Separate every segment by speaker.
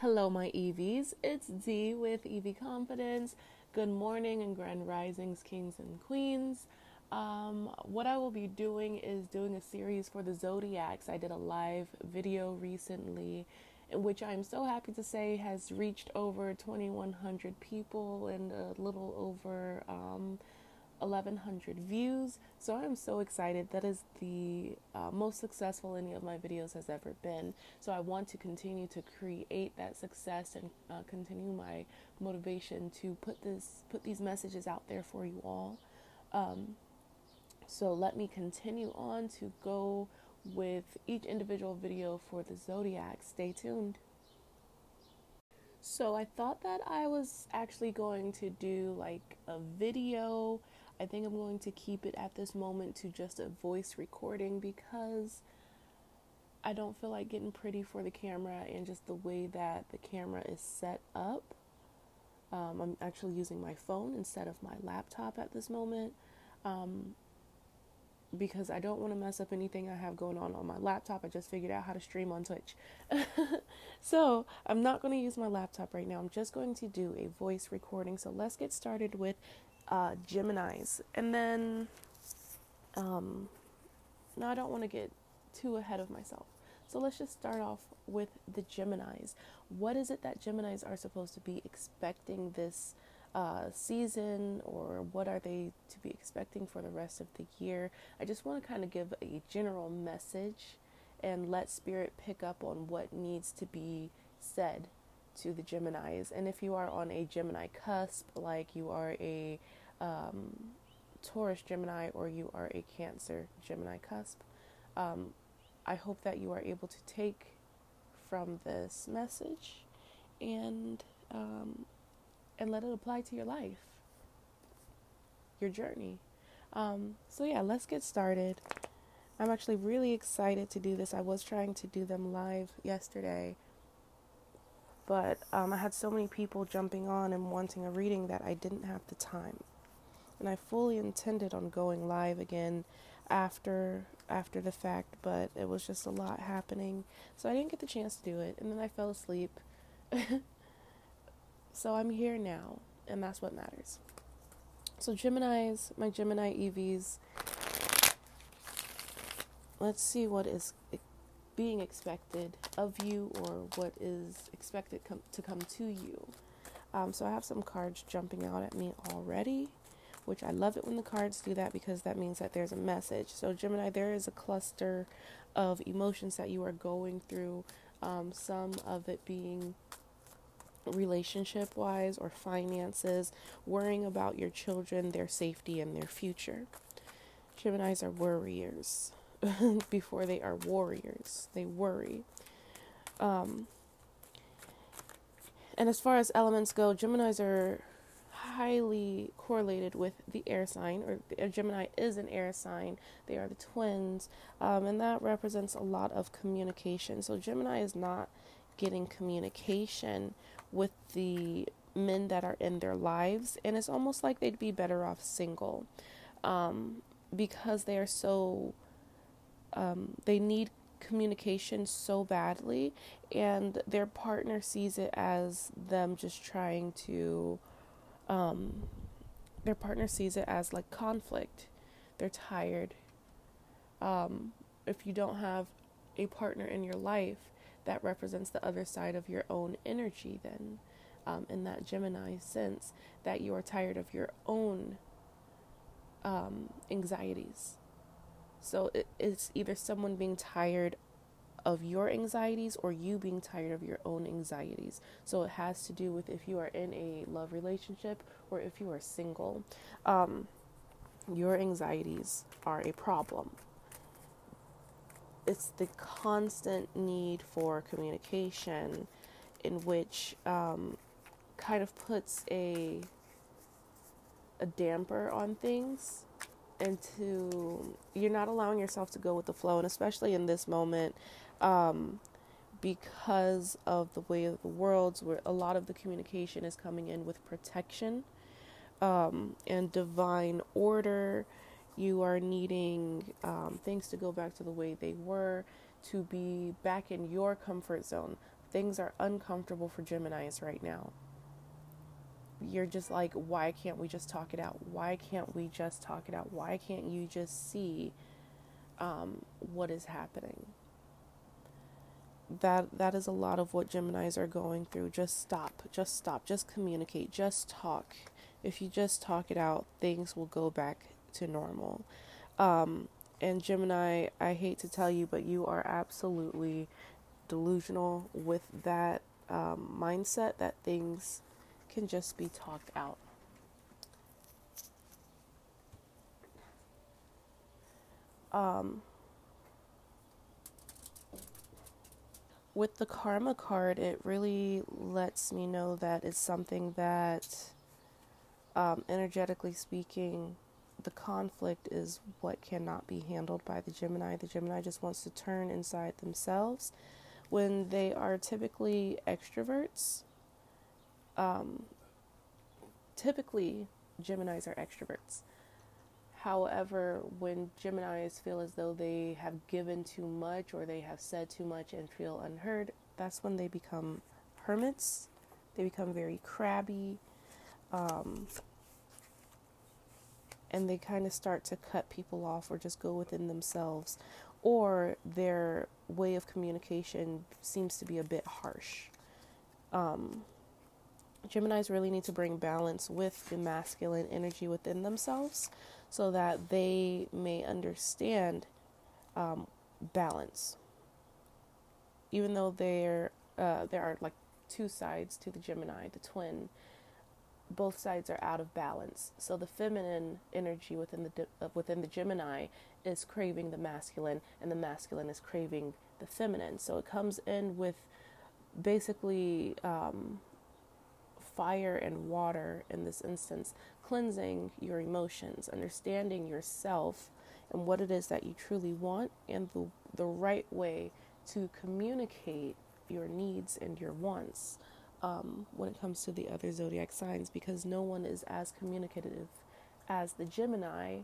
Speaker 1: Hello, my EVs. It's D with EV Confidence. Good morning and grand risings, kings and queens. Um, what I will be doing is doing a series for the zodiacs. I did a live video recently, which I'm so happy to say has reached over 2,100 people and a little over um, 1100 views. So I'm so excited. That is the uh, most successful any of my videos has ever been. So I want to continue to create that success and uh, continue my motivation to put this put these messages out there for you all. Um, so let me continue on to go with each individual video for the zodiac. Stay tuned. So I thought that I was actually going to do like a video I think I'm going to keep it at this moment to just a voice recording because I don't feel like getting pretty for the camera and just the way that the camera is set up. Um, I'm actually using my phone instead of my laptop at this moment um, because I don't want to mess up anything I have going on on my laptop. I just figured out how to stream on Twitch. so I'm not going to use my laptop right now. I'm just going to do a voice recording. So let's get started with uh, Geminis. And then, um, now I don't want to get too ahead of myself. So let's just start off with the Geminis. What is it that Geminis are supposed to be expecting this uh, season, or what are they to be expecting for the rest of the year? I just want to kind of give a general message and let Spirit pick up on what needs to be said to the Geminis. And if you are on a Gemini cusp, like you are a um, Taurus Gemini or you are a Cancer Gemini cusp. Um, I hope that you are able to take from this message and um, and let it apply to your life, your journey. Um, so yeah, let's get started. I'm actually really excited to do this. I was trying to do them live yesterday, but um, I had so many people jumping on and wanting a reading that I didn't have the time and I fully intended on going live again after after the fact, but it was just a lot happening, so I didn't get the chance to do it, and then I fell asleep. so I'm here now, and that's what matters. So Gemini's, my Gemini EVs. Let's see what is being expected of you, or what is expected com- to come to you. Um, so I have some cards jumping out at me already which I love it when the cards do that because that means that there's a message. So, Gemini, there is a cluster of emotions that you are going through, um, some of it being relationship wise or finances, worrying about your children, their safety, and their future. Geminis are worriers before they are warriors, they worry. Um, and as far as elements go, Geminis are highly correlated with the air sign, or a Gemini is an air sign. They are the twins, um, and that represents a lot of communication. So, Gemini is not getting communication with the men that are in their lives, and it's almost like they'd be better off single um, because they are so, um, they need communication so badly, and their partner sees it as them just trying to um, their partner sees it as like conflict. They're tired. Um, if you don't have a partner in your life that represents the other side of your own energy, then um, in that Gemini sense, that you are tired of your own um, anxieties. So it, it's either someone being tired of your anxieties or you being tired of your own anxieties. So it has to do with if you are in a love relationship or if you are single. Um, your anxieties are a problem. It's the constant need for communication in which um, kind of puts a a damper on things and to you're not allowing yourself to go with the flow and especially in this moment um, because of the way of the worlds, where a lot of the communication is coming in with protection um, and divine order. You are needing um, things to go back to the way they were, to be back in your comfort zone. things are uncomfortable for Geminis right now. You're just like, why can't we just talk it out? Why can't we just talk it out? Why can't you just see um, what is happening? That that is a lot of what Geminis are going through. Just stop. Just stop. Just communicate. Just talk. If you just talk it out, things will go back to normal. Um, and Gemini, I hate to tell you, but you are absolutely delusional with that um, mindset that things can just be talked out. Um, with the karma card, it really lets me know that it's something that, um, energetically speaking, the conflict is what cannot be handled by the Gemini. The Gemini just wants to turn inside themselves. When they are typically extroverts, um, typically Geminis are extroverts. However, when Geminis feel as though they have given too much or they have said too much and feel unheard, that's when they become hermits. They become very crabby. Um, and they kind of start to cut people off or just go within themselves, or their way of communication seems to be a bit harsh. Um, Geminis really need to bring balance with the masculine energy within themselves so that they may understand um, balance. Even though there, uh, there are like two sides to the Gemini, the twin, both sides are out of balance. So the feminine energy within the uh, within the Gemini is craving the masculine, and the masculine is craving the feminine. So it comes in with basically um, fire and water in this instance, cleansing your emotions, understanding yourself and what it is that you truly want, and the the right way to communicate your needs and your wants um, when it comes to the other zodiac signs because no one is as communicative as the Gemini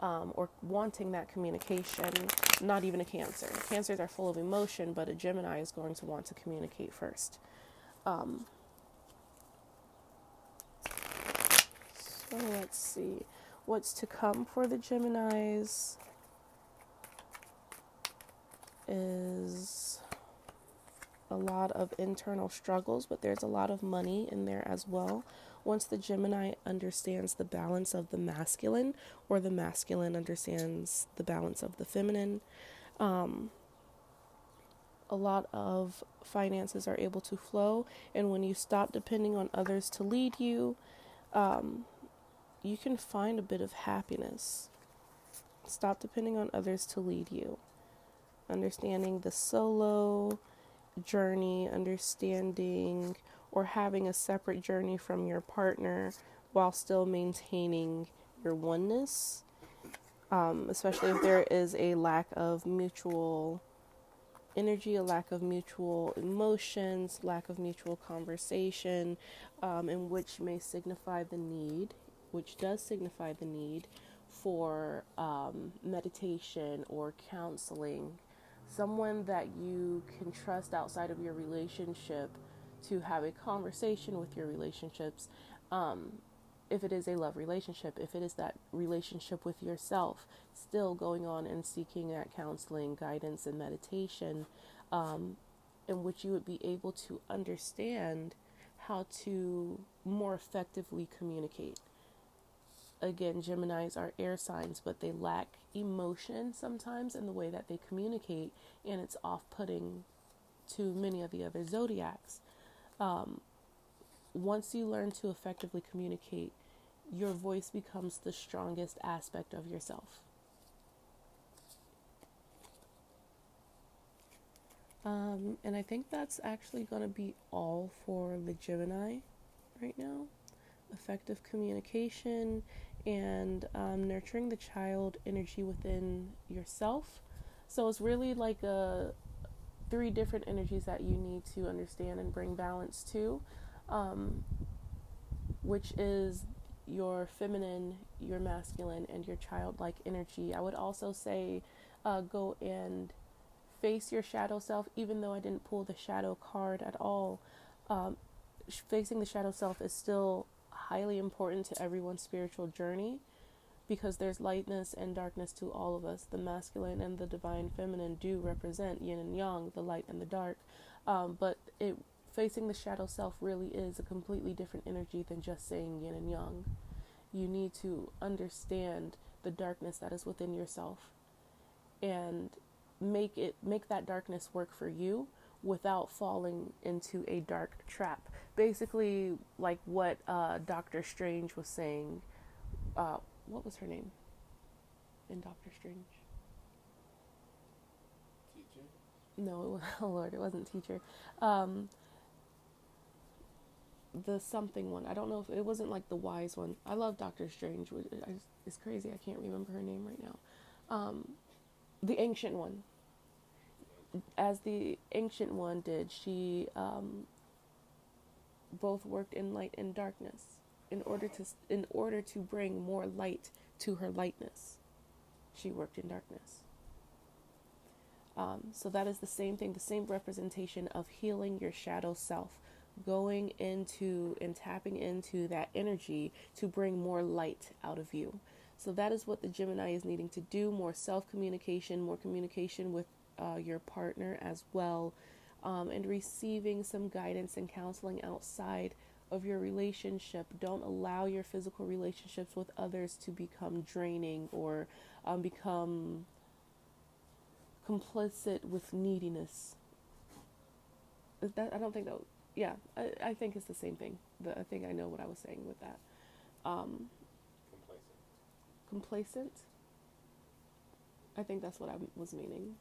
Speaker 1: um, or wanting that communication, not even a Cancer. Cancers are full of emotion, but a Gemini is going to want to communicate first. Um, so let's see what's to come for the Geminis is a lot of internal struggles, but there's a lot of money in there as well. Once the Gemini understands the balance of the masculine, or the masculine understands the balance of the feminine, um, a lot of finances are able to flow. And when you stop depending on others to lead you, um, you can find a bit of happiness. Stop depending on others to lead you. Understanding the solo journey, understanding, or having a separate journey from your partner while still maintaining your oneness, um, especially if there is a lack of mutual energy, a lack of mutual emotions, lack of mutual conversation, um, and which may signify the need, which does signify the need for um, meditation or counseling someone that you can trust outside of your relationship to have a conversation with your relationships. Um, if it is a love relationship, if it is that relationship with yourself, still going on and seeking that counseling, guidance, and meditation, um, in which you would be able to understand how to more effectively communicate again, Geminis are air signs, but they lack emotion sometimes in the way that they communicate, and it's off putting to many of the other zodiacs. Um, once you learn to effectively communicate, your voice becomes the strongest aspect of yourself. Um, and I think that's actually going to be all for the Gemini right now. Effective communication and um, nurturing the child energy within yourself. So it's really like a three different energies that you need to understand and bring balance to, um, which is your feminine, your masculine, and your childlike energy. I would also say uh, go and face your shadow self, even though I didn't pull the shadow card at all. Um, facing the shadow self is still highly important to everyone's spiritual journey because there's lightness and darkness to all of us. The masculine and the divine feminine do represent yin and yang, the light and the dark. Um, but it facing the shadow self really is a completely different energy than just saying yin and yang. You need to understand the darkness that is within yourself and make it make that darkness work for you without falling into a dark trap. Basically, like what uh, Doctor Strange was saying. Uh, what was her name in Doctor Strange?
Speaker 2: Teacher.
Speaker 1: No, oh Lord, it wasn't teacher. Um, the something one. I don't know if it wasn't like the wise one. I love Doctor Strange. I, it's crazy. I can't remember her name right now. Um, the ancient one as the ancient one did, she um, both worked in light and darkness in order to in order to bring more light to her lightness. She worked in darkness. Um, so that is the same thing, the same representation of healing your shadow self, going into and tapping into that energy to bring more light out of you. So that is what the Gemini is needing to do more self communication, more communication with uh, your partner as well, um, and receiving some guidance and counseling outside of your relationship. Don't allow your physical relationships with others to become draining or um, become complicit with neediness. That I don't think that. Yeah, I, I think it's the same thing. The, I think I know what I was saying with that. Um,
Speaker 2: complacent.
Speaker 1: Complacent. I think that's what I was meaning.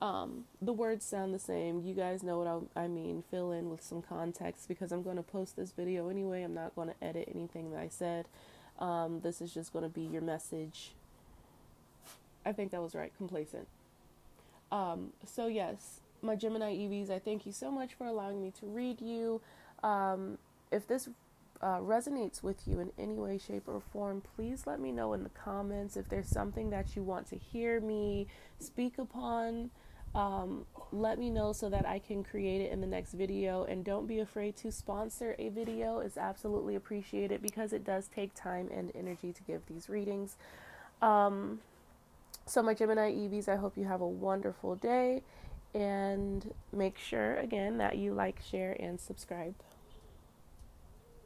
Speaker 1: Um, the words sound the same. You guys know what I, I mean. Fill in with some context because I'm going to post this video anyway. I'm not going to edit anything that I said. Um, this is just going to be your message. I think that was right. Complacent. Um, so, yes, my Gemini EVs, I thank you so much for allowing me to read you. Um, if this uh, resonates with you in any way, shape, or form, please let me know in the comments if there's something that you want to hear me speak upon um, let me know so that I can create it in the next video. And don't be afraid to sponsor a video, it's absolutely appreciated because it does take time and energy to give these readings. Um, so, my Gemini EVs, I hope you have a wonderful day and make sure again that you like, share, and subscribe.